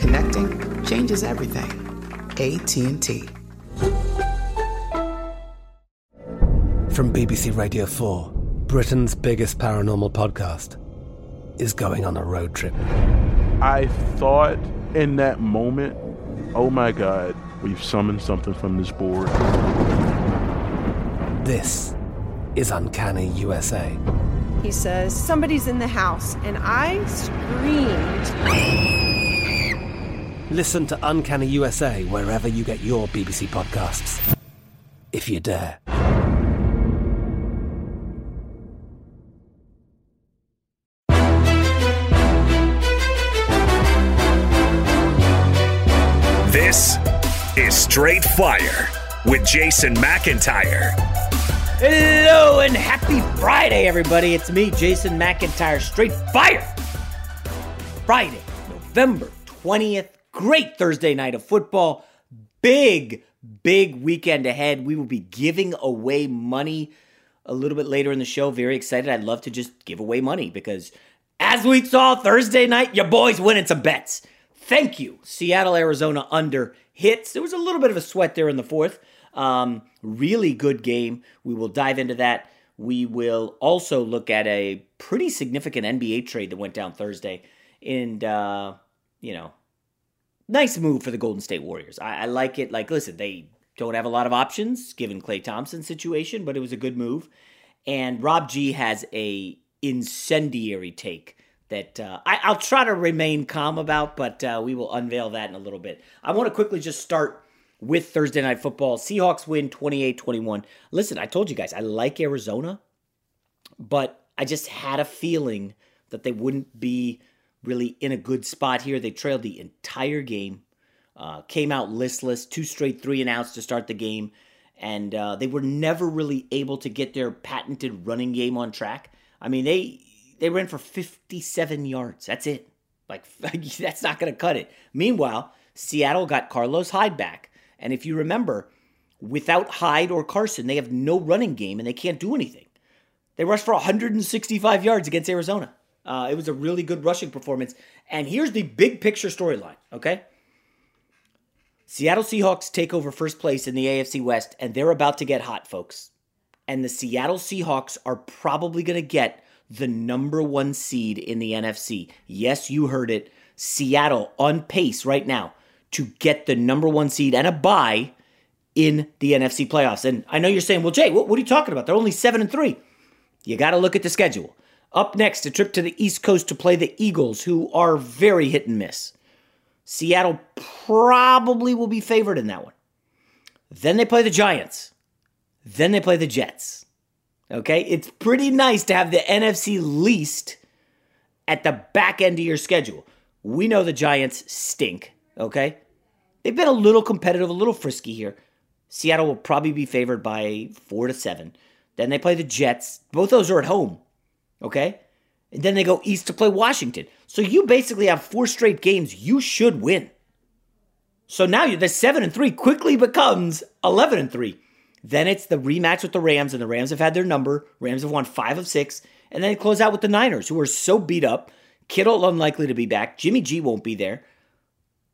Connecting changes everything. AT&T. From BBC Radio 4, Britain's biggest paranormal podcast is going on a road trip. I thought in that moment, oh my God, we've summoned something from this board. This is Uncanny USA. He says, Somebody's in the house, and I screamed. Listen to Uncanny USA wherever you get your BBC podcasts, if you dare. This is Straight Fire with Jason McIntyre. Hello and happy Friday, everybody. It's me, Jason McIntyre, Straight Fire. Friday, November 20th. Great Thursday night of football. Big, big weekend ahead. We will be giving away money a little bit later in the show. Very excited. I'd love to just give away money because, as we saw Thursday night, your boys winning some bets. Thank you. Seattle, Arizona under hits. There was a little bit of a sweat there in the fourth. Um, really good game. We will dive into that. We will also look at a pretty significant NBA trade that went down Thursday. And, uh, you know, nice move for the Golden State Warriors. I, I like it. Like, listen, they don't have a lot of options given Klay Thompson's situation, but it was a good move. And Rob G has a incendiary take that uh, I, will try to remain calm about, but uh, we will unveil that in a little bit. I want to quickly just start with Thursday Night Football. Seahawks win 28 21. Listen, I told you guys, I like Arizona, but I just had a feeling that they wouldn't be really in a good spot here. They trailed the entire game, uh, came out listless, two straight three and outs to start the game, and uh, they were never really able to get their patented running game on track. I mean, they they ran for 57 yards. That's it. Like, that's not going to cut it. Meanwhile, Seattle got Carlos Hyde back. And if you remember, without Hyde or Carson, they have no running game and they can't do anything. They rushed for 165 yards against Arizona. Uh, it was a really good rushing performance. And here's the big picture storyline, okay? Seattle Seahawks take over first place in the AFC West, and they're about to get hot, folks. And the Seattle Seahawks are probably going to get the number one seed in the NFC. Yes, you heard it. Seattle on pace right now to get the number one seed and a bye in the NFC playoffs. And I know you're saying, well, Jay, what, what are you talking about? They're only seven and three. You got to look at the schedule. Up next, a trip to the East Coast to play the Eagles, who are very hit and miss. Seattle probably will be favored in that one. Then they play the Giants. Then they play the Jets. Okay? It's pretty nice to have the NFC least at the back end of your schedule. We know the Giants stink. Okay? They've been a little competitive, a little frisky here. Seattle will probably be favored by four to seven. Then they play the Jets. Both those are at home. Okay? And then they go east to play Washington. So you basically have four straight games you should win. So now you're the seven and three quickly becomes eleven and three. Then it's the rematch with the Rams, and the Rams have had their number. Rams have won five of six, and then they close out with the Niners, who are so beat up. Kittle unlikely to be back. Jimmy G won't be there.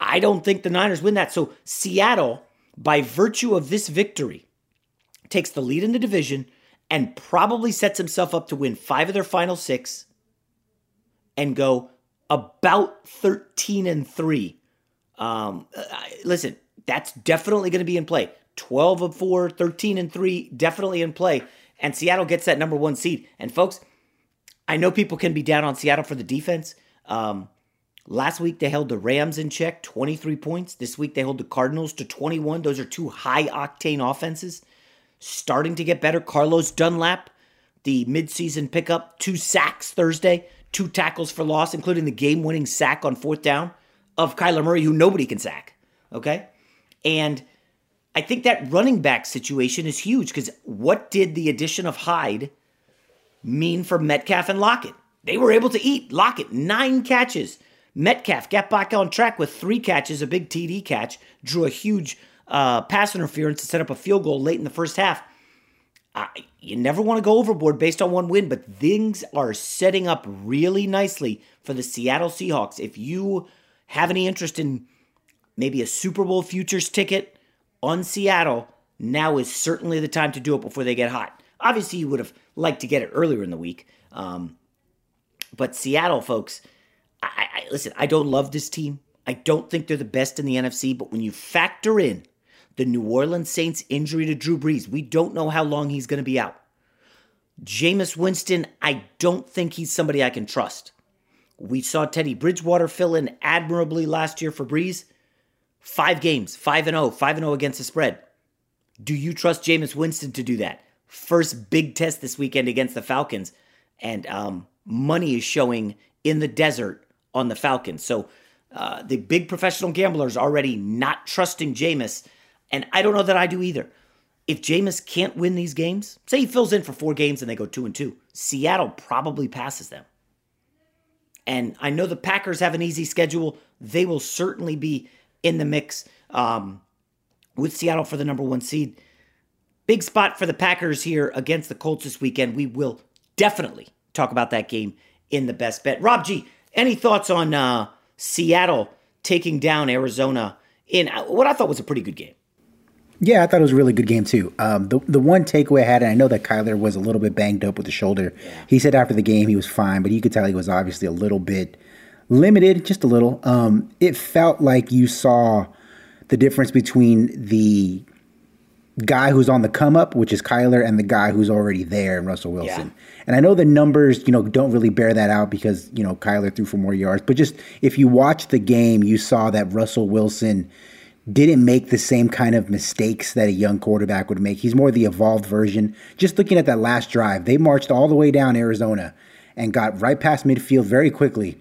I don't think the Niners win that. So Seattle, by virtue of this victory, takes the lead in the division and probably sets himself up to win five of their final six and go about 13 and 3. Um, listen, that's definitely going to be in play. 12 of 4, 13 and 3, definitely in play. And Seattle gets that number one seed. And folks, I know people can be down on Seattle for the defense. Um, last week they held the Rams in check, 23 points. This week they hold the Cardinals to 21. Those are two high octane offenses. Starting to get better. Carlos Dunlap, the midseason pickup, two sacks Thursday two tackles for loss, including the game winning sack on fourth down of Kyler Murray, who nobody can sack. Okay? And I think that running back situation is huge because what did the addition of Hyde mean for Metcalf and Lockett? They were able to eat. Lockett, nine catches. Metcalf got back on track with three catches, a big TD catch, drew a huge uh, pass interference to set up a field goal late in the first half. I, you never want to go overboard based on one win, but things are setting up really nicely for the Seattle Seahawks. If you have any interest in maybe a Super Bowl futures ticket on Seattle, now is certainly the time to do it before they get hot. Obviously, you would have liked to get it earlier in the week. Um, but Seattle, folks, I, I, listen, I don't love this team. I don't think they're the best in the NFC, but when you factor in the New Orleans Saints injury to Drew Brees. We don't know how long he's going to be out. Jameis Winston, I don't think he's somebody I can trust. We saw Teddy Bridgewater fill in admirably last year for Brees. Five games, 5 and 0, 5 and 0 against the spread. Do you trust Jameis Winston to do that? First big test this weekend against the Falcons, and um, money is showing in the desert on the Falcons. So uh, the big professional gamblers already not trusting Jameis and I don't know that I do either. If Jameis can't win these games, say he fills in for four games and they go two and two, Seattle probably passes them. And I know the Packers have an easy schedule. They will certainly be in the mix um, with Seattle for the number one seed. Big spot for the Packers here against the Colts this weekend. We will definitely talk about that game in the best bet. Rob G, any thoughts on uh, Seattle taking down Arizona in what I thought was a pretty good game? Yeah, I thought it was a really good game too. Um, the the one takeaway I had, and I know that Kyler was a little bit banged up with the shoulder. He said after the game he was fine, but you could tell he was obviously a little bit limited, just a little. Um, it felt like you saw the difference between the guy who's on the come up, which is Kyler, and the guy who's already there, Russell Wilson. Yeah. And I know the numbers, you know, don't really bear that out because you know Kyler threw for more yards, but just if you watch the game, you saw that Russell Wilson didn't make the same kind of mistakes that a young quarterback would make. He's more the evolved version. Just looking at that last drive, they marched all the way down Arizona and got right past midfield very quickly.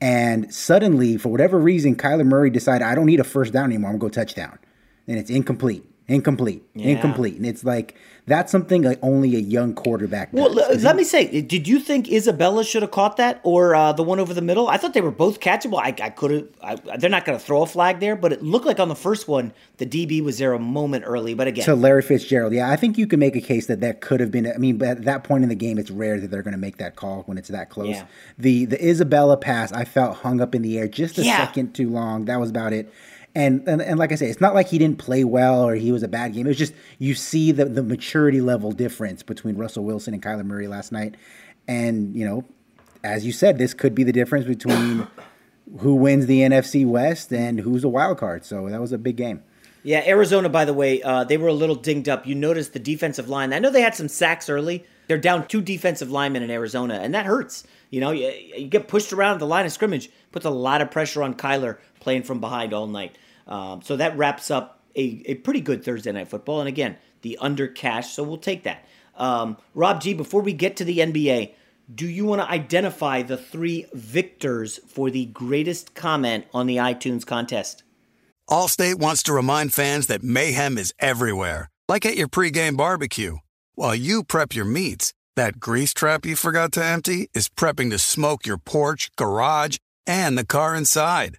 And suddenly, for whatever reason, Kyler Murray decided, I don't need a first down anymore. I'm going to go touchdown. And it's incomplete incomplete, yeah. incomplete, and it's like that's something like only a young quarterback. Does. Well, let me say, did you think Isabella should have caught that or uh, the one over the middle? I thought they were both catchable. I, I could have. They're not going to throw a flag there, but it looked like on the first one the DB was there a moment early. But again, to Larry Fitzgerald, yeah, I think you can make a case that that could have been. I mean, but at that point in the game, it's rare that they're going to make that call when it's that close. Yeah. The the Isabella pass, I felt hung up in the air just a yeah. second too long. That was about it. And, and and like I say, it's not like he didn't play well or he was a bad game. It was just you see the the maturity level difference between Russell Wilson and Kyler Murray last night. And you know, as you said, this could be the difference between who wins the NFC West and who's a wild card. So that was a big game. Yeah, Arizona, by the way, uh, they were a little dinged up. You noticed the defensive line. I know they had some sacks early. They're down two defensive linemen in Arizona, and that hurts. You know, you, you get pushed around the line of scrimmage, puts a lot of pressure on Kyler playing from behind all night. Um, so that wraps up a, a pretty good Thursday night football. And again, the under cash, so we'll take that. Um, Rob G, before we get to the NBA, do you want to identify the three victors for the greatest comment on the iTunes contest? Allstate wants to remind fans that mayhem is everywhere, like at your pregame barbecue. While you prep your meats, that grease trap you forgot to empty is prepping to smoke your porch, garage, and the car inside.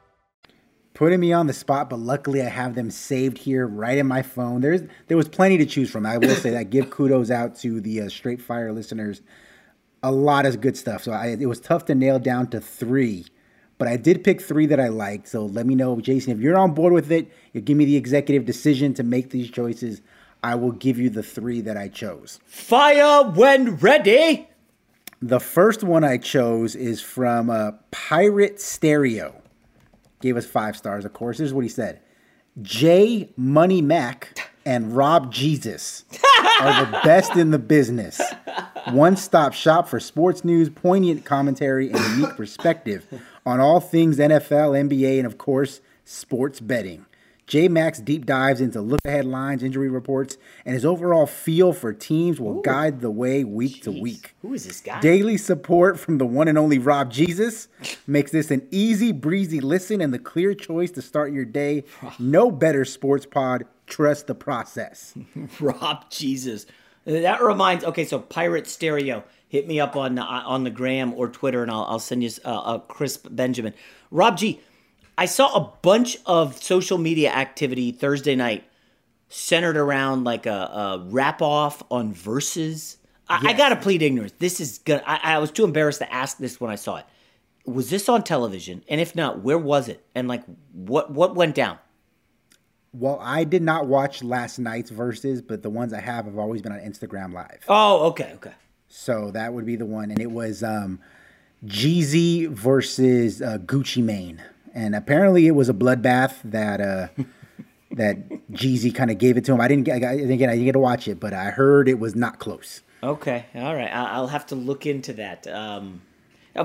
putting me on the spot, but luckily I have them saved here right in my phone. There's there was plenty to choose from. I will say that. Give kudos out to the uh, Straight Fire listeners. A lot of good stuff. So I, it was tough to nail down to three, but I did pick three that I liked. So let me know, Jason, if you're on board with it. You give me the executive decision to make these choices. I will give you the three that I chose. Fire when ready. The first one I chose is from uh, Pirate Stereo gave us five stars, of course. Here's what he said J Money Mac and Rob Jesus are the best in the business. One stop shop for sports news, poignant commentary, and unique perspective on all things NFL, NBA, and of course, sports betting. J Max deep dives into look ahead lines, injury reports, and his overall feel for teams will Ooh. guide the way week Jeez. to week. Who is this guy? Daily support from the one and only Rob Jesus makes this an easy breezy listen and the clear choice to start your day. No better sports pod. Trust the process. Rob Jesus. That reminds. Okay, so Pirate Stereo. Hit me up on uh, on the gram or Twitter, and I'll, I'll send you uh, a crisp Benjamin. Rob G I saw a bunch of social media activity Thursday night centered around like a, a rap off on Verzuz. I, yes. I, gotta plead ignorance. This is gonna. I, I, was too embarrassed to ask this when I saw it. Was this on television? And if not, where was it? And like, what what went down? Well, I did not watch last night's Verzuz, but the ones I have have always been on Instagram Live. Oh, okay, okay. So that would be the one, and it was um, Jeezy versus uh, Gucci Mane, and apparently it was a bloodbath that uh, that Jeezy kind of gave it to him. I didn't get, I, again, I didn't get to watch it, but I heard it was not close. Okay, all right. I- I'll have to look into that. Um,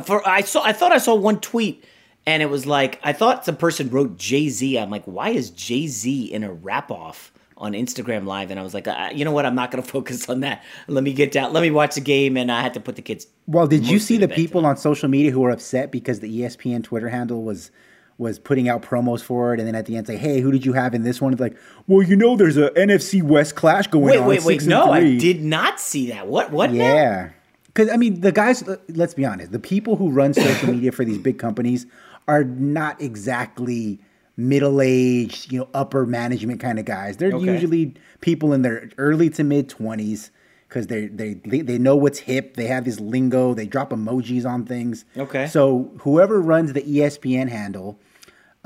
for I saw, I thought I saw one tweet, and it was like I thought some person wrote Jay Z. I'm like, why is Jay Z in a rap off on Instagram Live? And I was like, uh, you know what? I'm not going to focus on that. Let me get down. Let me watch the game, and I had to put the kids. Well, did you see the people on social media who were upset because the ESPN Twitter handle was was putting out promos for it, and then at the end say, "Hey, who did you have in this one?" It's like, well, you know, there's a NFC West clash going Wait, on. wait, wait! and No, I did not see that. What? What? Yeah, because I mean, the guys. Uh, let's be honest. The people who run social media for these big companies are not exactly middle-aged, you know, upper management kind of guys. They're Okay. usually people in their early to mid twenties because they they they know what's hip. They have this lingo. They drop emojis on things. Okay. So whoever runs the ESPN handle.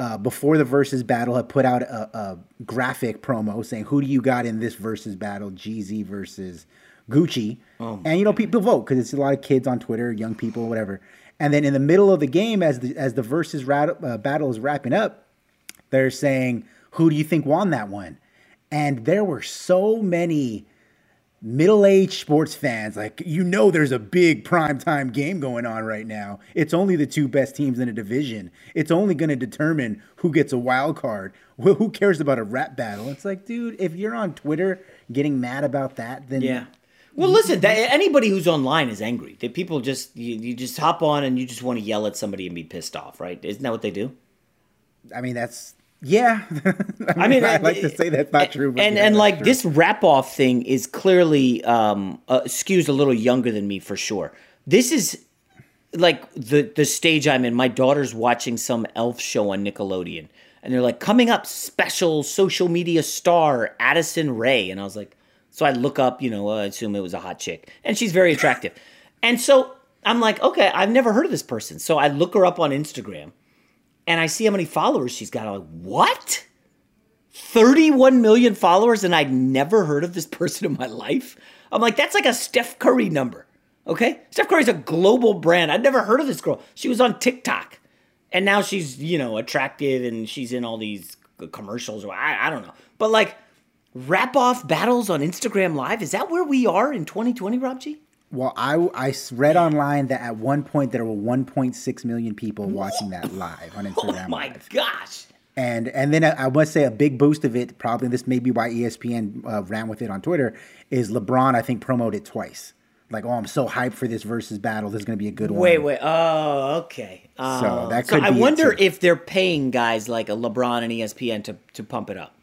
Uh, before the versus battle, had put out a, a graphic promo saying, "Who do you got in this versus battle? Jeezy versus Gucci." Oh, and you know, people vote because it's a lot of kids on Twitter, young people, whatever. And then in the middle of the game, as the as the versus rat, uh, battle is wrapping up, they're saying, "Who do you think won that one?" And there were so many middle-aged sports fans like you know there's a big primetime game going on right now it's only the two best teams in a division it's only going to determine who gets a wild card Who who cares about a rap battle it's like dude if you're on twitter getting mad about that then Yeah. Well, listen. That, anybody who's online is angry. That people just you, you just hop on and you just want to yell at somebody and be pissed off, right? Isn't that what they do? i mean that's yeah I mean, i uh, like to say that's not true but and yeah, and like true. this rap off thing is clearly um uh, skews a little younger than me for sure. This is like the the stage I'm in. My daughter's watching some elf show on Nickelodeon, and they're like, "Coming up, special social media star Addison Rae," and I was like, so I look up, you know, I assume it was a hot chick, and she's very attractive, and so I'm like, okay, I've never heard of this person, so I look her up on Instagram, and I see how many followers she's got. I'm like, what? 31 million followers and I'd never heard of this person in my life. I'm like, that's like a Steph Curry number. Okay? Steph Curry's a global brand. I'd never heard of this girl. She was on TikTok. And now she's, you know, attractive and she's in all these commercials I, I don't know. But like rap off battles on Instagram Live, is that where we are in 2020, Rob G? Well I, I read online that at one point there were 1.6 million people watching that live on instagram Oh my gosh. And and then I, I must say a big boost of it, probably this may be why ESPN uh, ran with it on Twitter, is LeBron. I think promoted it twice. Like, oh, I'm so hyped for this versus battle. This is going to be a good one. Wait, wait. Oh, okay. So Oh. that so could I be it, wonder if they're paying guys like a LeBron and ESPN to, to pump it up.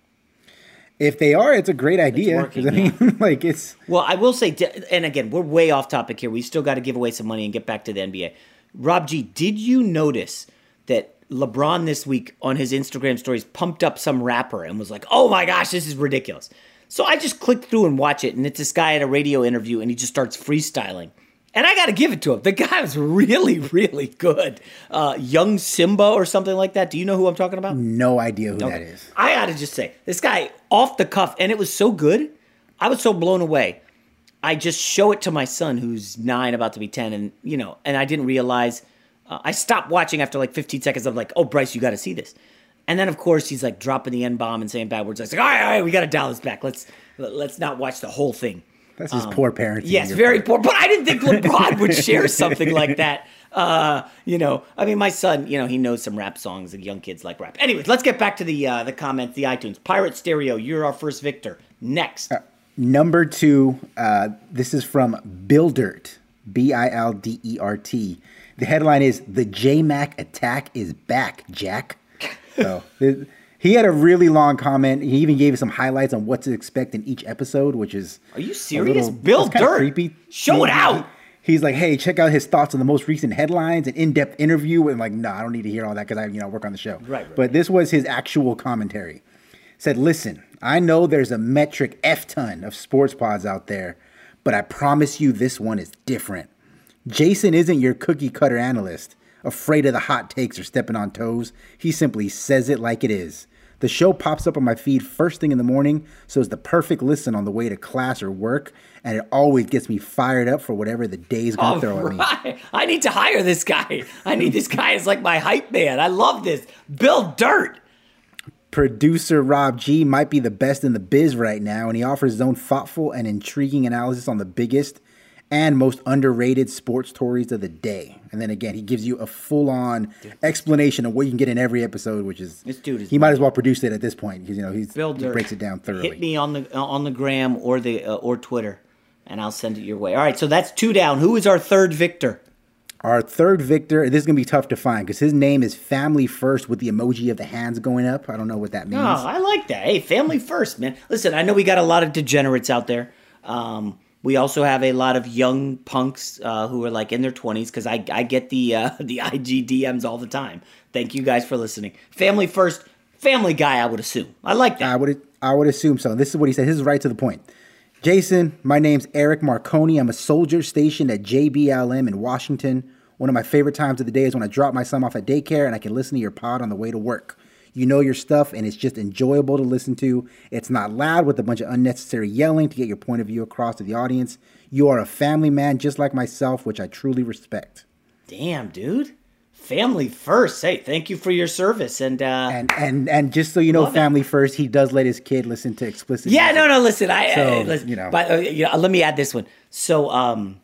If they are, it's a great idea. working, I mean, like it's Well, I will say, and again, we're way off topic here. We still got to give away some money and get back to the NBA. Rob G, did you notice that LeBron this week on his Instagram stories pumped up some rapper and was like, "Oh my gosh, this is ridiculous." So I just clicked through and watch it, and it's this guy at a radio interview, and he just starts freestyling. And I got to give it to him. The guy was really, really good. Uh, Young Simba or something like that. Do you know who I'm talking about? no idea who that Okay. is. I got to just say, this guy off the cuff, and it was so good. I was so blown away. I just show it to my son, who's nine, about to be ten, and you know, and I didn't realize. Uh, I stopped watching after like 15 seconds. I'm like, "Oh, Bryce, you got to see this." And then, of course, he's like dropping the n bomb and saying bad words. I was like, "All right, all right, we got to dial this back. Let's let's not watch the whole thing." That's just Um, poor parenting. Yes, very part. poor. But I didn't think LeBron would share something like that. Uh, you know, I mean, my son, you know, he knows some rap songs, and young kids like rap. Anyways, let's get back to the uh, the comments, the iTunes. Pirate Stereo, you're our first victor. Next, Number two, uh, this is from Bildert, B I L D E R T. The headline is "The J Mac attack is back, Jack." So he had a really long comment. He even gave some highlights on what to expect in each episode, which is Are you serious? little- Bill Dirt. creepy. Show it out. He's like, "Hey, check out his thoughts on the most recent headlines, an in-depth interview." And like, no, I don't need to hear all that because I, you know, work on the show. Right, right, But this was his actual commentary said, Listen, I know there's a metric F ton of sports pods out there, but I promise you this one is different. Jason isn't your cookie cutter analyst, afraid of the hot takes or stepping on toes. He simply says it like it is. The show pops up on my feed first thing in the morning, so it's the perfect listen on the way to class or work, and it always gets me fired up for whatever the day's gonna All throw at me. right. I need to hire this guy. I need this guy as like my hype man. I love this. Bill Dirt. Producer Rob G might be the best in the biz right now, and he offers his own thoughtful and intriguing analysis on the biggest and most underrated sports stories of the day. And then again, he gives you a full on explanation of what you can get in every episode, which is This dude is he might as well produce it at this point because you know he's, Bill he breaks it down thoroughly. Hit me on the on the gram or the uh, or Twitter, and I'll send it your way. All right, so that's two down. Who is our third victor? Our third victor, this is gonna be tough to find because his name is Family First with the emoji of the hands going up. I don't know what that means. Oh, I like that. Hey, family first, man. Listen, I know we got a lot of degenerates out there. Um, we also have a lot of young punks uh, who are like in their twenties because I, I get the uh, the IG DMs all the time. Thank you guys for listening. Family first, family guy. I would assume. I like that. I would I would assume so. This is what he said. This is right to the point. Jason, my name's Eric Marconi. I'm a soldier stationed at JBLM in Washington. One of my favorite times of the day is when I drop my son off at daycare and I can listen to your pod on the way to work. You know your stuff and it's just enjoyable to listen to. It's not loud with a bunch of unnecessary yelling to get your point of view across to the audience. You are a family man just like myself, which I truly respect. Damn, dude. Family first. Hey, thank you for your service. And uh, And and and just so you know, Love it. family first, he does let his kid listen to explicit. Yeah, music. no, no. Listen, I, So, I listen. you know. but uh, you know, let me add this one. So, um,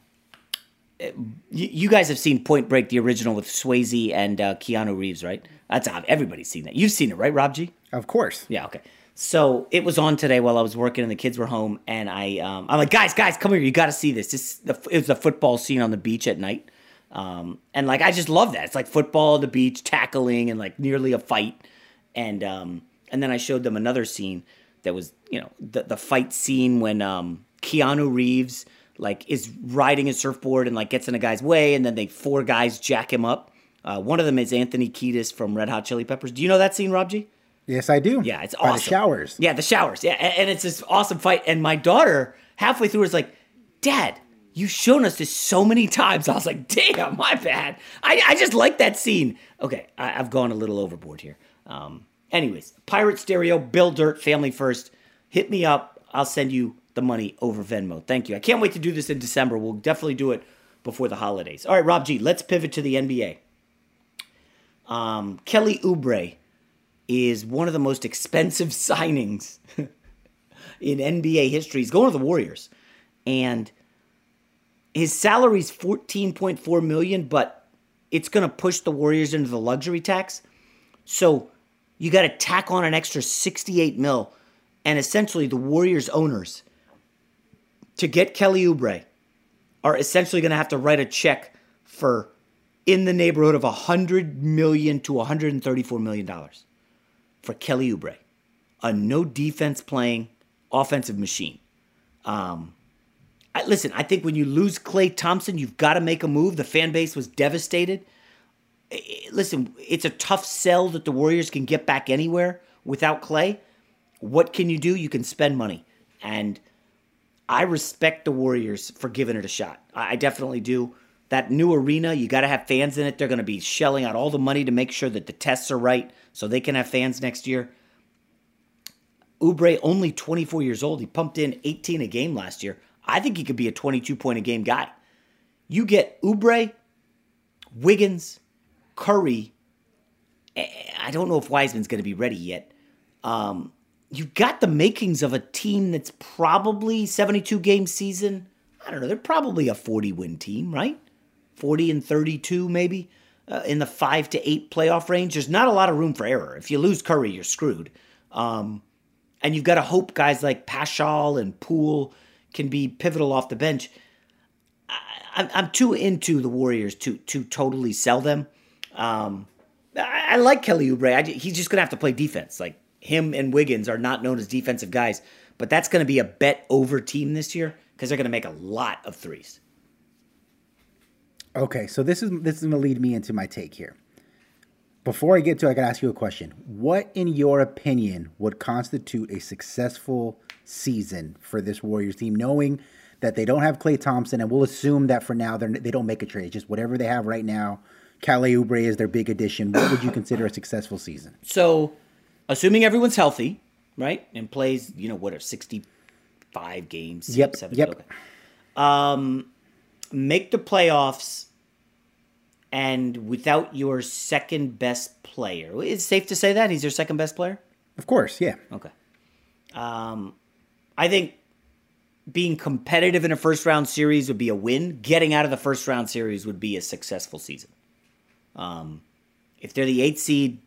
you, guys have seen Point Break, the original with Swayze and uh, Keanu Reeves, right? That's everybody's seen that. You've seen it, right, Rob G? Of course. Yeah. Okay. So it was on today while I was working and the kids were home, and I, um, I'm like, guys, guys, come here, you got to see this. This the, it was the football scene on the beach at night, um, and like I just love that. It's like football the beach, tackling, and like nearly a fight, and um, and then I showed them another scene that was, you know, the the fight scene when um, Keanu Reeves like is riding a surfboard and like gets in a guy's way, and then they four guys jack him up. Uh, one of them is Anthony Kiedis from Red Hot Chili Peppers. Do you know that scene, Rob G? Yes, I do. Yeah, it's By awesome. the showers. Yeah, the showers. Yeah, a- and it's this awesome fight. And my daughter, halfway through, was like, "Dad, you've shown us this so many times." I was like, "Damn, my bad." I, I just like that scene. Okay, I, I've gone a little overboard here. Um, anyways, Pirate Stereo, Bill Dirt, Family First. Hit me up. I'll send you the money over Venmo. Thank you. I can't wait to do this in December. We'll definitely do it before the holidays. All right, Rob G. Let's pivot to the NBA. Um, Kelly Oubre is one of the most expensive signings in NBA history. He's going to the Warriors, and his salary is fourteen point four million, but it's going to push the Warriors into the luxury tax. So you got to tack on an extra sixty eight mil, and essentially the Warriors owners to get Kelly Oubre are essentially going to have to write a check for in the neighborhood of 100 million to 134 million dollars for Kelly Oubre, a no defense playing offensive machine. Um, I, listen, I think when you lose Klay Thompson, you've got to make a move. The fan base was devastated. Listen, it's a tough sell that the Warriors can get back anywhere without Klay. What can you do? You can spend money. And I respect the Warriors for giving it a shot. I definitely do. That new arena, you got to have fans in it. They're going to be shelling out all the money to make sure that the tests are right so they can have fans next year. Oubre, only 24 years old. He pumped in 18 a game last year. I think he could be a 22 point a game guy. You get Oubre, Wiggins, Curry. eh, I don't know if Wiseman's going to be ready yet. Um, you've got the makings of a team that's probably 72 game season. I don't know. They're probably a 40 win team, right? 40 and 32, maybe uh, in the five to eight playoff range. There's not a lot of room for error. If you lose Curry, you're screwed. Um, and you've got to hope guys like Paschall and Poole can be pivotal off the bench. I, I'm, I'm too into the Warriors to to totally sell them. Um, I, I like Kelly Oubre. I, he's just gonna have to play defense. Like him and Wiggins are not known as defensive guys, but that's gonna be a bet over team this year because they're gonna make a lot of threes. Okay, so this is this is going to lead me into my take here. Before I get to, it, I got to ask you a question. What, in your opinion, would constitute a successful season for this Warriors team, knowing that they don't have Klay Thompson, and we'll assume that for now they're, they don't make a trade, just whatever they have right now. Kelly Oubre is their big addition. What would you consider a successful season? So assuming everyone's healthy, right, and plays, you know, what are sixty-five games? Yep, 70, yep. okay. Um, make the playoffs, and without your second best player, it's safe to say that he's your second best player. Of course, yeah. Okay. Um, I think being competitive in a first round series would be a win. Getting out of the first round series would be a successful season. Um, if they're the eighth seed,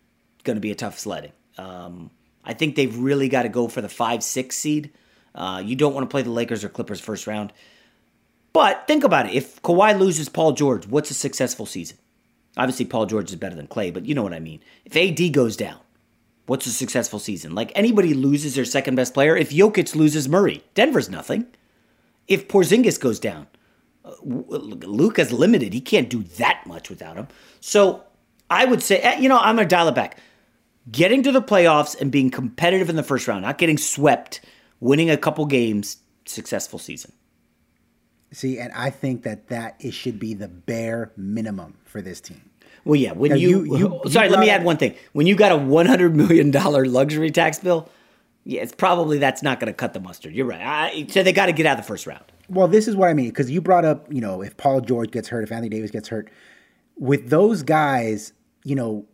going to be a tough sledding. Um, I think they've really got to go for the five six seed. Uh, you don't want to play the Lakers or Clippers first round. But think about it. If Kawhi loses Paul George, what's a successful season? Obviously, Paul George is better than Klay, but you know what I mean. If AD goes down, what's a successful season? Like anybody loses their second best player. If Jokic loses Murray, Denver's nothing. If Porzingis goes down, uh, Luka's limited. He can't do that much without him. So I would say, eh, you know, I'm going to dial it back. Getting to the playoffs and being competitive in the first round, not getting swept, winning a couple games, successful season. See, and I think that that it should be the bare minimum for this team. Well, yeah. When you, you- you- you sorry, let me add one thing. When you got a one hundred million dollar luxury tax bill, yeah, it's probably that's not going to cut the mustard. You're right. I, so they got to get out of the first round. Well, this is what I mean because you brought up, you know, if Paul George gets hurt, if Anthony Davis gets hurt, with those guys, you know,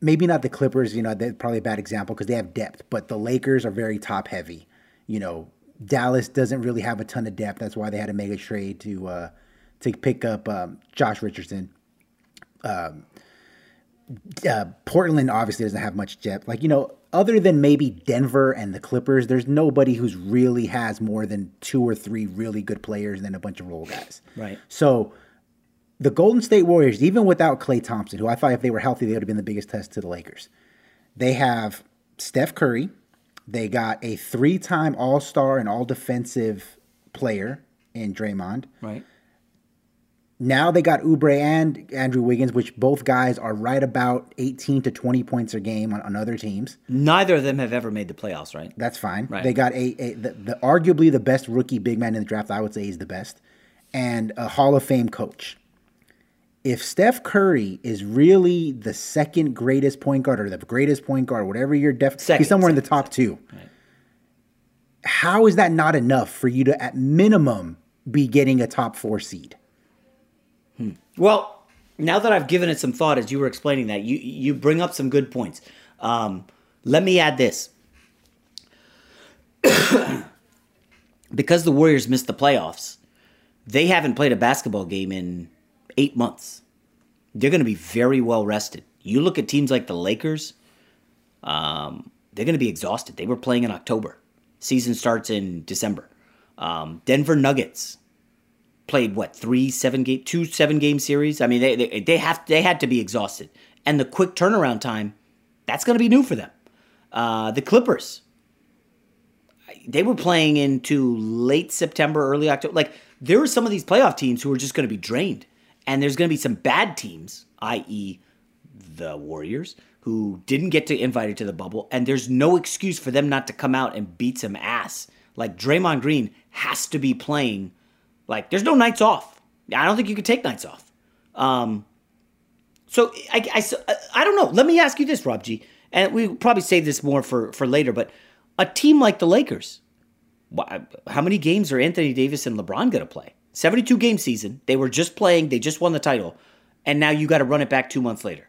maybe not the Clippers, you know, they're probably a bad example because they have depth, but the Lakers are very top heavy. You know, Dallas doesn't really have a ton of depth. That's why they had to make a trade to uh, to pick up um, Josh Richardson. Um, uh, Portland obviously doesn't have much depth. Like you know, other than maybe Denver and the Clippers, there's nobody who's really has more than two or three really good players and then a bunch of role guys. Right. So the Golden State Warriors, even without Klay Thompson, who I thought if they were healthy, they would have been the biggest test to the Lakers. They have Steph Curry. They got a three-time All-Star and All-Defensive player in Draymond. Right. Now they got Oubre and Andrew Wiggins, which both guys are right about 18 to 20 points a game on, on other teams. Neither of them have ever made the playoffs, right? That's fine. Right. They got a, a the, the arguably the best rookie big man in the draft. I would say he's the best, and a Hall of Fame coach. If Steph Curry is really the second greatest point guard or the greatest point guard, whatever your def, Second, he's somewhere in the top two. How is that not enough for you to, at minimum, be getting a top four seed? Well, now that I've given it some thought as you were explaining that, you you bring up some good points. Um, let me add this. because the Warriors missed the playoffs, they haven't played a basketball game in eight months. They're going to be very well rested. You look at teams like the Lakers, um, they're going to be exhausted. They were playing in October. Season starts in December. Um, Denver Nuggets played what three seven game two seven game series. I mean they they, they have they had to be exhausted, and the quick turnaround time that's going to be new for them. Uh, the Clippers they were playing into late September, early October. Like there were some of these playoff teams who were just going to be drained, and there's going to be some bad teams, i.e., the Warriors, who didn't get to invited to the bubble, and there's no excuse for them not to come out and beat some ass. Like Draymond Green has to be playing. Like there's no nights off. I don't think you could take nights off. Um, so I, I, I don't know. Let me ask you this, Rob G. And we probably save this more for for later. But a team like the Lakers, how many games are Anthony Davis and LeBron going to play? 72 game season. They were just playing. They just won the title, and now you got to run it back two months later.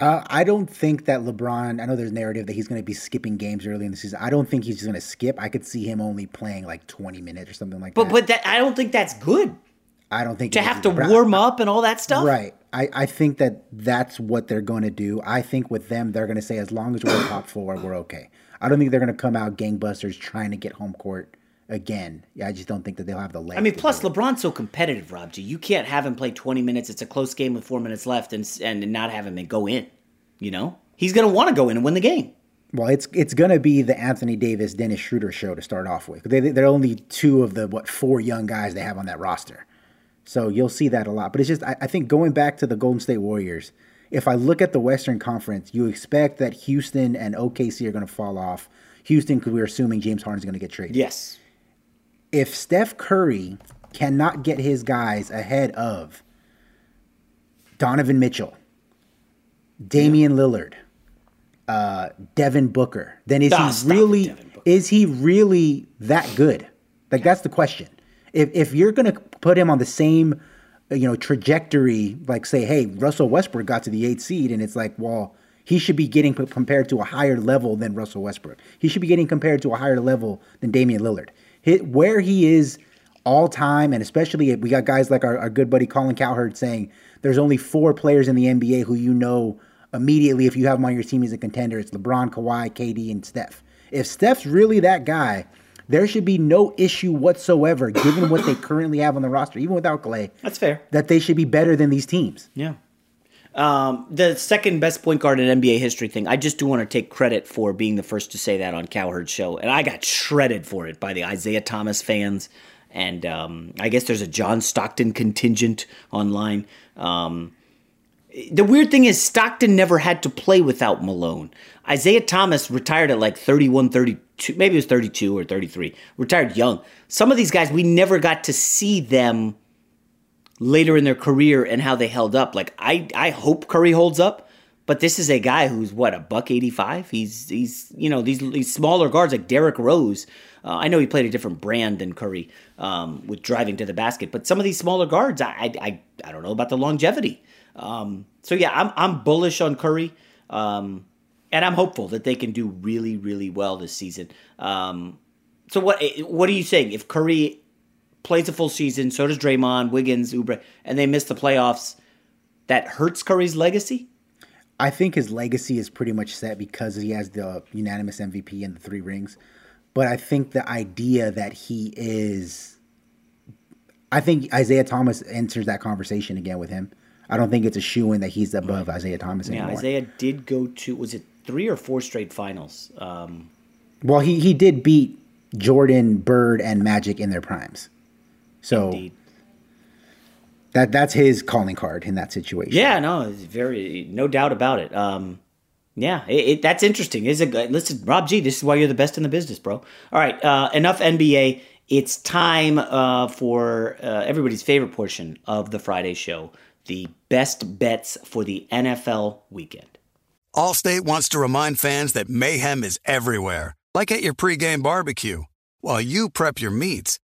Uh, I don't think that LeBron. I know there's narrative that he's going to be skipping games early in the season. I don't think he's just going to skip. I could see him only playing like 20 minutes or something like But that. but that I don't think that's good I don't think to have to either. Warm up and all that stuff. Right. I, I think that that's what they're going to do. I think with them, they're going to say, as long as we're top four, we're okay. I don't think they're going to come out gangbusters trying to get home court again. Yeah, I just don't think that they'll have the legs. I mean, plus. LeBron's so competitive, Rob G. You can't have him play 20 minutes. It's a close game with four minutes left, and and not have him go in. You know, he's going to want to go in and win the game. Well, it's it's going to be the Anthony Davis, Dennis Schroeder show to start off with. They, they're only two of the, what, four young guys they have on that roster. So you'll see that a lot. But it's just, I, I think going back to the Golden State Warriors, if I look at the Western Conference, you expect that Houston and OKC are going to fall off. Houston, because we're assuming James Harden's going to get traded. Yes. If Steph Curry cannot get his guys ahead of Donovan Mitchell, Damian Lillard, uh, Devin Booker, then is he really is he really that good? Like that's the question. If if you're gonna put him on the same you know trajectory, like say, hey, Russell Westbrook got to the eighth seed, and it's like, well, he should be getting compared to a higher level than Russell Westbrook. He should be getting compared to a higher level than Damian Lillard. Hi where he is all time, and especially if we got guys like our, our good buddy Colin Cowherd saying there's only four players in the NBA who you know immediately if you have them on your team as a contender. It's LeBron, Kawhi, KD, and Steph. If Steph's really that guy, there should be no issue whatsoever, given what they currently have on the roster, even without Klay. That's fair. That they should be better than these teams. Yeah. Um, the second best point guard in NBA history thing, I just do want to take credit for being the first to say that on Cowherd's show. And I got shredded for it by the Isiah Thomas fans. And um, I guess there's a John Stockton contingent online. Um, the weird thing is, Stockton never had to play without Malone. Isiah Thomas retired at like 31, 32, maybe it was 32 or 33, retired young. Some of these guys, we never got to see them later in their career and how they held up. Like I, I hope Curry holds up, but this is a guy who's what a buck eighty five. He's he's you know these these smaller guards like Derrick Rose. Uh, I know he played a different brand than Curry um, with driving to the basket, but some of these smaller guards, I I, I, I don't know about the longevity. Um, so yeah, I'm I'm bullish on Curry. Um, and I'm hopeful that they can do really, really well this season. Um, so what what are you saying? If Curry plays a full season, so does Draymond, Wiggins, Oubre, and they miss the playoffs, that hurts Curry's legacy? I think his legacy is pretty much set because he has the unanimous MVP and the three rings. But I think the idea that he is, I think Isiah Thomas enters that conversation again with him. I don't think it's a shoe in that he's above Isiah Thomas Yeah, anymore. Isiah did go to was it three or four straight finals? Um, Well, he he did beat Jordan, Bird, and Magic in their primes. So that that's his calling card in that situation. yeah, no, it's very no doubt about it. Um, yeah, it, it, that's interesting. Is it? Listen, Rob G, this is why you're the best in the business, bro. All right, uh, enough NBA. It's time uh, for uh, everybody's favorite portion of the Friday show: the best bets for the NFL weekend. Allstate wants to remind fans that mayhem is everywhere, like at your pregame barbecue. While you prep your meats,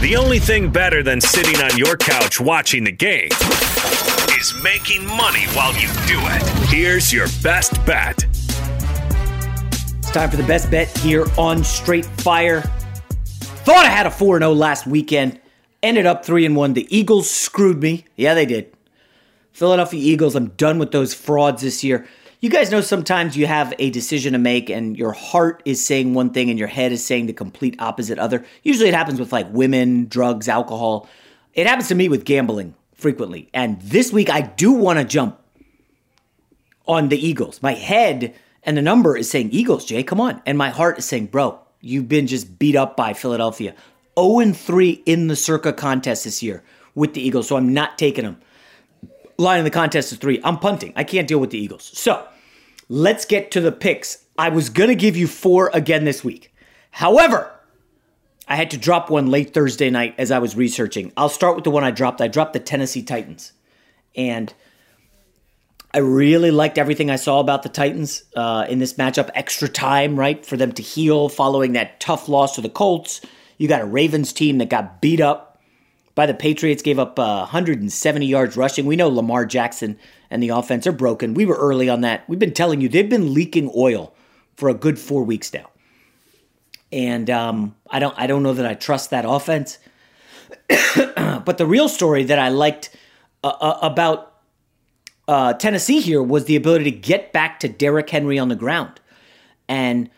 The only thing better than sitting on your couch watching the game is making money while you do it. Here's your best bet. It's time for the best bet here on Straight Fire. Thought I had a 4 0 last weekend. Ended up 3 and 1. The Eagles screwed me. Yeah, they did. Philadelphia Eagles, I'm done with those frauds this year. You guys know sometimes you have a decision to make and your heart is saying one thing and your head is saying the complete opposite other. Usually it happens with like women, drugs, alcohol. It happens to me with gambling frequently. And this week I do want to jump on the Eagles. My head and the number is saying Eagles, Jay, come on. And my heart is saying, bro, you've been just beat up by Philadelphia. 0 3 in the Circa contest this year with the Eagles. So I'm not taking them line in the contest is three. I'm punting. I can't deal with the Eagles. So let's get to the picks. I was going to give you four again this week. However, I had to drop one late Thursday night as I was researching. I'll start with the one I dropped. I dropped the Tennessee Titans. And I really liked everything I saw about the Titans uh, in this matchup. Extra time, right, for them to heal following that tough loss to the Colts. You got a Ravens team that got beat up by the Patriots, gave up uh, 170 yards rushing. We know Lamar Jackson and the offense are broken. We were early on that. We've been telling you they've been leaking oil for a good four weeks now, and um, I don't I don't know that I trust that offense. but the real story that I liked uh, uh, about uh, Tennessee here was the ability to get back to Derrick Henry on the ground, and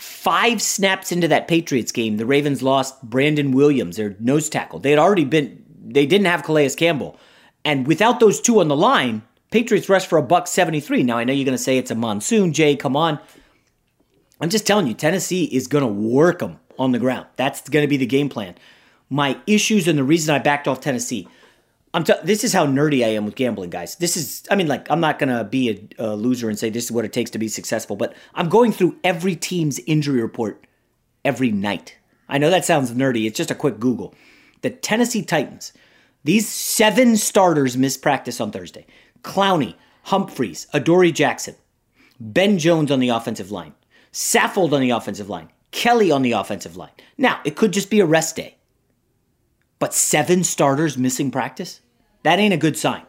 five snaps into that Patriots game, the Ravens lost Brandon Williams, their nose tackle. They had already been, they didn't have Calais Campbell. And without those two on the line, Patriots rushed for a buck 73. Now, I know you're going to say it's a monsoon, Jay, come on. I'm just telling you, Tennessee is going to work them on the ground. That's going to be the game plan. My issues and the reason I backed off Tennessee I'm t- this is how nerdy I am with gambling, guys. This is, I mean, like, I'm not gonna be a, a, loser and say this is what it takes to be successful, but I'm going through every team's injury report every night. I know that sounds nerdy. It's just a quick Google. The Tennessee Titans. These seven starters missed practice on Thursday. Clowney, Humphries, Adoree Jackson, Ben Jones on the offensive line, Saffold on the offensive line, Kelly on the offensive line. Now, it could just be a rest day. But seven starters missing practice? That ain't a good sign.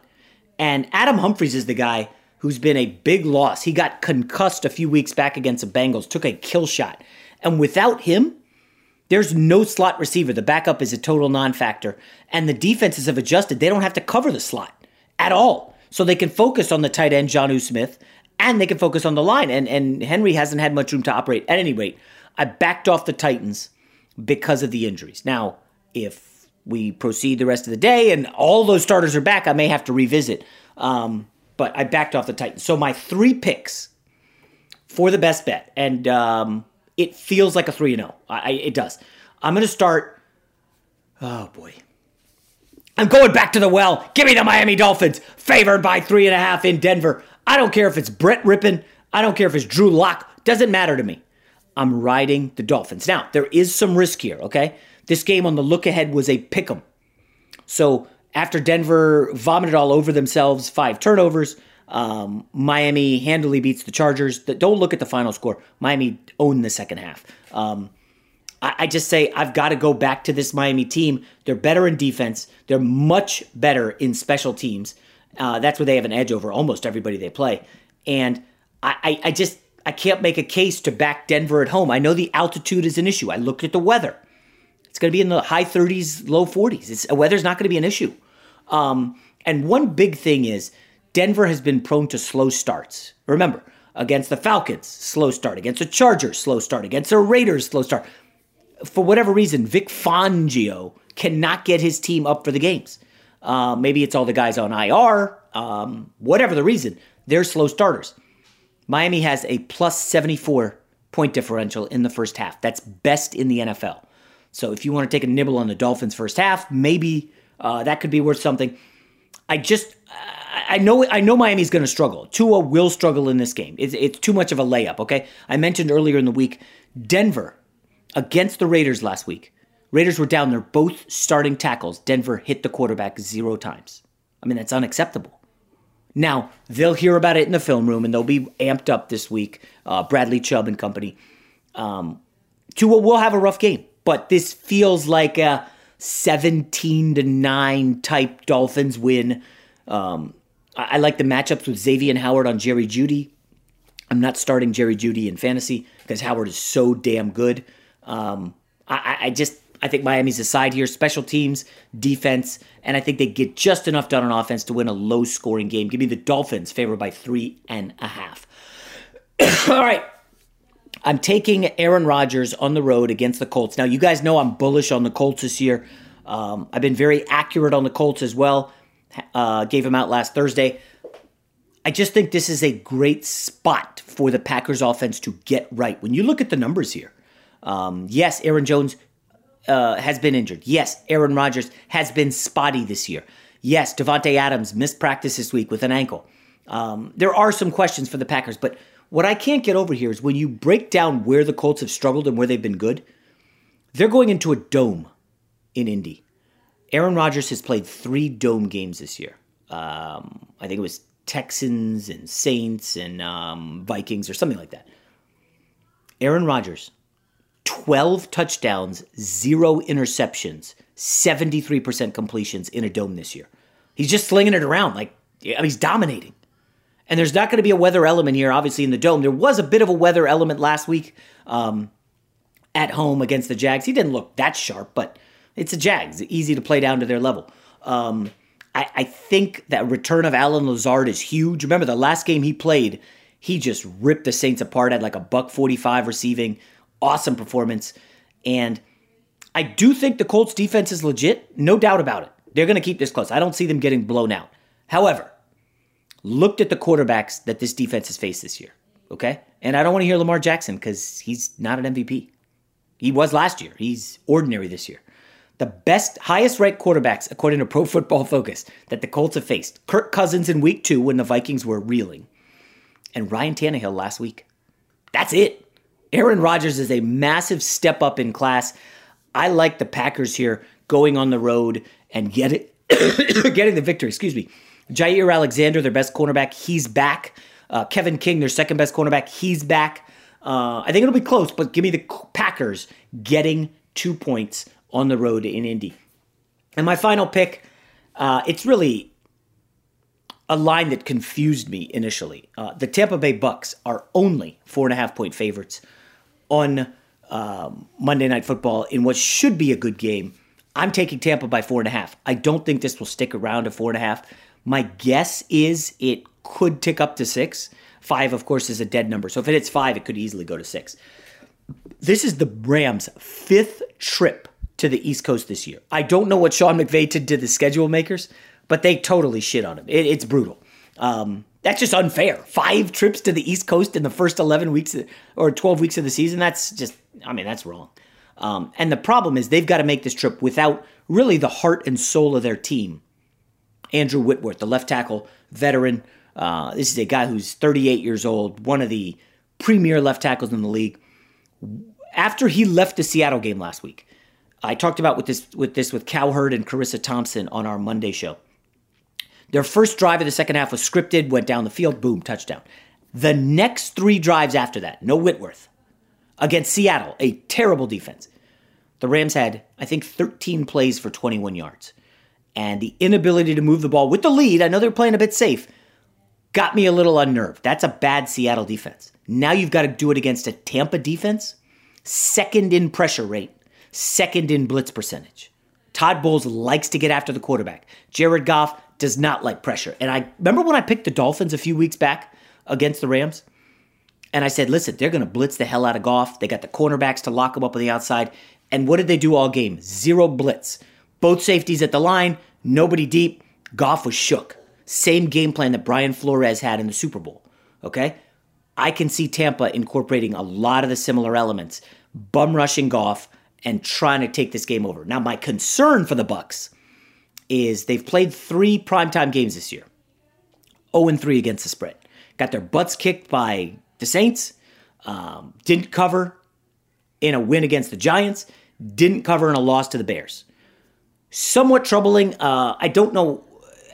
And Adam Humphries is the guy who's been a big loss. He got concussed a few weeks back against the Bengals, took a kill shot. And without him, there's no slot receiver. The backup is a total non factor. And the defenses have adjusted. They don't have to cover the slot at all. So they can focus on the tight end, Jonnu Smith, and they can focus on the line. And, and Henry hasn't had much room to operate. At any rate, I backed off the Titans because of the injuries. Now, if we proceed the rest of the day and all those starters are back, I may have to revisit. Um, but I backed off the Titans. So my three picks for the best bet, and um, it feels like a 3 0. It does. I'm going to start. Oh, boy. I'm going back to the well. Give me the Miami Dolphins, favored by three and a half in Denver. I don't care if it's Brett Rypien. I don't care if it's Drew Lock. Doesn't matter to me. I'm riding the Dolphins. Now, there is some risk here, okay? This game on the look ahead was a pick 'em. So after Denver vomited all over themselves, five turnovers, um, Miami handily beats the Chargers. Don't look at the final score. Miami owned the second half. Um, I, I, just say I've got to go back to this Miami team. They're better in defense. They're much better in special teams. Uh, that's where they have an edge over almost everybody they play. And I, I, I just I can't make a case to back Denver at home. I know the altitude is an issue. I looked at the weather. It's going to be in the high 30s, low 40s. It's, weather's not going to be an issue. Um, and one big thing is Denver has been prone to slow starts. Remember, against the Falcons, slow start. Against the Chargers, slow start. Against the Raiders, slow start. For whatever reason, Vic Fangio cannot get his team up for the games. Uh, maybe it's all the guys on IR. Um, whatever the reason, they're slow starters. Miami has a plus 74 point differential in the first half. That's best in the NFL. So if you want to take a nibble on the Dolphins' first half, maybe uh, that could be worth something. I just I know I know Miami's going to struggle. Tua will struggle in this game. It's, it's too much of a layup. Okay, I mentioned earlier in the week Denver against the Raiders last week. Raiders were down. They're both starting tackles. Denver hit the quarterback zero times. I mean that's unacceptable. Now they'll hear about it in the film room and they'll be amped up this week. Uh, Bradley Chubb and company. Um, Tua will have a rough game, but this feels like a 17 to 9 type Dolphins win. Um, I, I, like the matchups with Xavier Howard on Jerry Jeudy. I'm not starting Jerry Jeudy in fantasy because Howard is so damn good. Um, I, I just I think Miami's aside here. Special teams, defense, and I think they get just enough done on offense to win a low scoring game. Give me the Dolphins favored by three and a half. All right. I'm taking Aaron Rodgers on the road against the Colts. Now, you guys know I'm bullish on the Colts this year. Um, I've been very accurate on the Colts as well. Uh, gave him out last Thursday. I just think this is a great spot for the Packers offense to get right. When you look at the numbers here, um, yes, Aaron Jones uh, has been injured. Yes, Aaron Rodgers has been spotty this year. Yes, Davante Adams missed practice this week with an ankle. Um, there are some questions for the Packers, but what I can't get over here is when you break down where the Colts have struggled and where they've been good, they're going into a dome in Indy. Aaron Rodgers has played three dome games this year. Um, I think it was Texans and Saints and um, Vikings or something like that. Aaron Rodgers, 12 touchdowns, zero interceptions, 73% completions in a dome this year. He's just slinging it around like I mean, he's dominating. And there's not going to be a weather element here, obviously, in the dome. There was a bit of a weather element last week um, at home against the Jags. He didn't look that sharp, but it's the Jags. easy to play down to their level. Um, I, I, think that return of Allen Lazard is huge. Remember, the last game he played, he just ripped the Saints apart, had like a buck 45 receiving. Awesome performance. And I do think the Colts defense is legit. No doubt about it. They're going to keep this close. I don't see them getting blown out. However, looked at the quarterbacks that this defense has faced this year. Okay? And I don't want to hear Lamar Jackson because he's not an MVP. He was last year. He's ordinary this year. The best, highest ranked quarterbacks, according to Pro Football Focus, that the Colts have faced Kirk Cousins in week two when the Vikings were reeling, and Ryan Tannehill last week. That's it. Aaron Rodgers is a massive step up in class. I like the Packers here going on the road and get it, getting the victory. Excuse me. Jaire Alexander, their best cornerback, he's back. Uh, Kevin King, their second best cornerback, he's back. Uh, I think it'll be close, but give me the Packers getting two points on the road in Indy. And my final pick, uh, it's really a line that confused me initially. Uh, the Tampa Bay Bucks are only four and a half point favorites on um, Monday Night Football in what should be a good game. I'm taking Tampa by four and a half. I don't think this will stick around to four and a half. My guess is it could tick up to six. Five, of course, is a dead number. So if it hits five, it could easily go to six. This is the Rams' fifth trip to the East Coast this year. I don't know what Sean McVay did to the schedule makers, but they totally shit on him. It, it's brutal. Um, that's just unfair. Five trips to the East Coast in the first 11 weeks or 12 weeks of the season. That's just, I mean, that's wrong. Um, and the problem is they've got to make this trip without really the heart and soul of their team Andrew Whitworth, the left tackle veteran. Uh, this is a guy who's 38 years old, one of the premier left tackles in the league. After he left the Seattle game last week, I talked about with this with this with Cowherd and Charissa Thompson on our Monday show. Their first drive of the second half was scripted, went down the field, boom, touchdown. The next three drives after that, no Whitworth, against Seattle, a terrible defense. The Rams had, I think, 13 plays for 21 yards and the inability to move the ball with the lead, I know they're playing a bit safe, got me a little unnerved. That's a bad Seattle defense. Now you've got to do it against a Tampa defense, second in pressure rate, second in blitz percentage. Todd Bowles likes to get after the quarterback. Jared Goff does not like pressure. And I remember when I picked the Dolphins a few weeks back against the Rams, and I said, listen, they're going to blitz the hell out of Goff. They got the cornerbacks to lock him up on the outside. And what did they do all game? Zero blitz. Both safeties at the line, nobody deep. Goff was shook. Same game plan that Brian Flores had in the Super Bowl. Okay? I can see Tampa incorporating a lot of the similar elements, bum rushing Goff and trying to take this game over. Now, my concern for the Bucks is they've played three primetime games this year, 0 3 against the spread. Got their butts kicked by the Saints, um, didn't cover in a win against the Giants, didn't cover in a loss to the Bears. Somewhat troubling. Uh, I don't know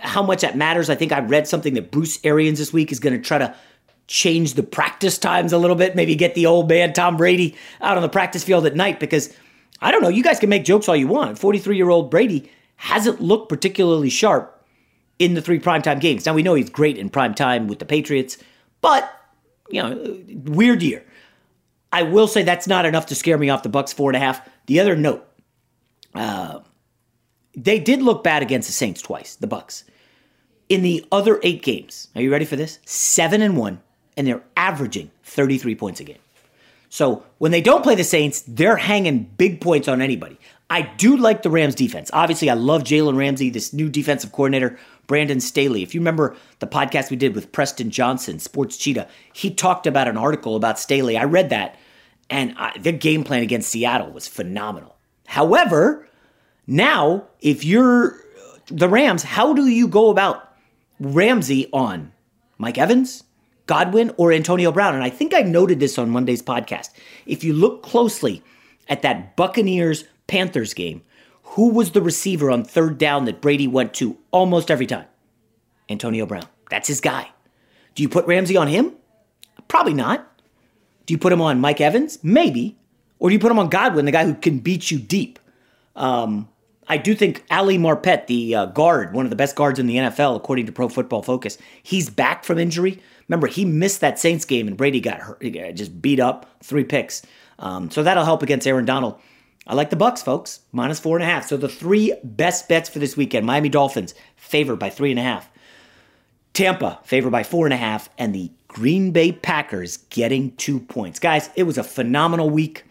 how much that matters. I think I read something that Bruce Arians this week is going to try to change the practice times a little bit, maybe get the old man Tom Brady out on the practice field at night because I don't know, you guys can make jokes all you want. 43 year old Brady hasn't looked particularly sharp in the three primetime games. Now we know he's great in prime time with the Patriots, but you know, weird year. I will say that's not enough to scare me off the Bucks four and a half. The other note, uh, they did look bad against the Saints twice, the Bucks. In the other eight games, are you ready for this? Seven and one, and they're averaging 33 points a game. So when they don't play the Saints, they're hanging big points on anybody. I do like the Rams defense. Obviously, I love Jalen Ramsey, this new defensive coordinator, Brandon Staley. If you remember the podcast we did with Preston Johnson, Sports Cheetah, he talked about an article about Staley. I read that, and uh, I, the game plan against Seattle was phenomenal. However, now if you're the Rams, how do you go about Ramsey on Mike Evans, Godwin, or Antonio Brown? And I think I noted this on Monday's podcast. If you look closely at that Buccaneers Panthers game, who was the receiver on third down that Brady went to almost every time? Antonio Brown. That's his guy. Do you put Ramsey on him? Probably not. Do you put him on Mike Evans? Maybe. Or do you put him on Godwin, the guy who can beat you deep? Um, I do think Ali Marpet, the uh, guard, one of the best guards in the NFL, according to Pro Football Focus, he's back from injury. Remember, he missed that Saints game and Brady got hurt, just beat up, three picks. Um, so that'll help against Aaron Donald. I like the Bucks, folks, minus four and a half. So the three best bets for this weekend: Miami Dolphins favored by three and a half, Tampa favored by four and a half, and the Green Bay Packers getting two points. Guys, it was a phenomenal week.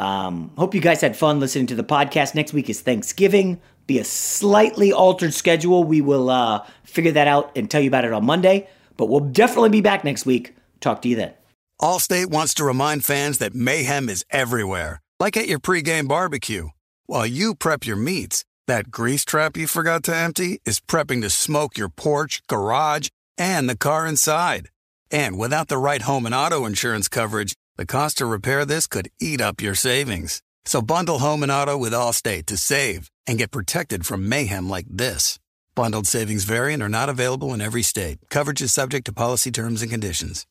Um, hope you guys had fun listening to the podcast. Next week is Thanksgiving. Be a slightly altered schedule. We will uh, figure that out and tell you about it on Monday. But we'll definitely be back next week. Talk to you then. Allstate wants to remind fans that mayhem is everywhere like at your pregame barbecue. While you prep your meats, that grease trap you forgot to empty is prepping to smoke your porch, garage, and the car inside. And without the right home and auto insurance coverage, the cost to repair this could eat up your savings. So bundle home and auto with Allstate to save and get protected from mayhem like this. Bundled savings variant are not available in every state. Coverage is subject to policy terms and conditions.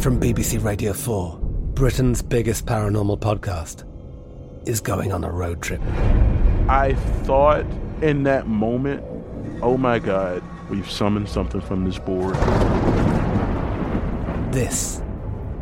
From BBC Radio 4. Britain's biggest paranormal podcast is going on a road trip. I thought in that moment, oh my God, we've summoned something from this board. This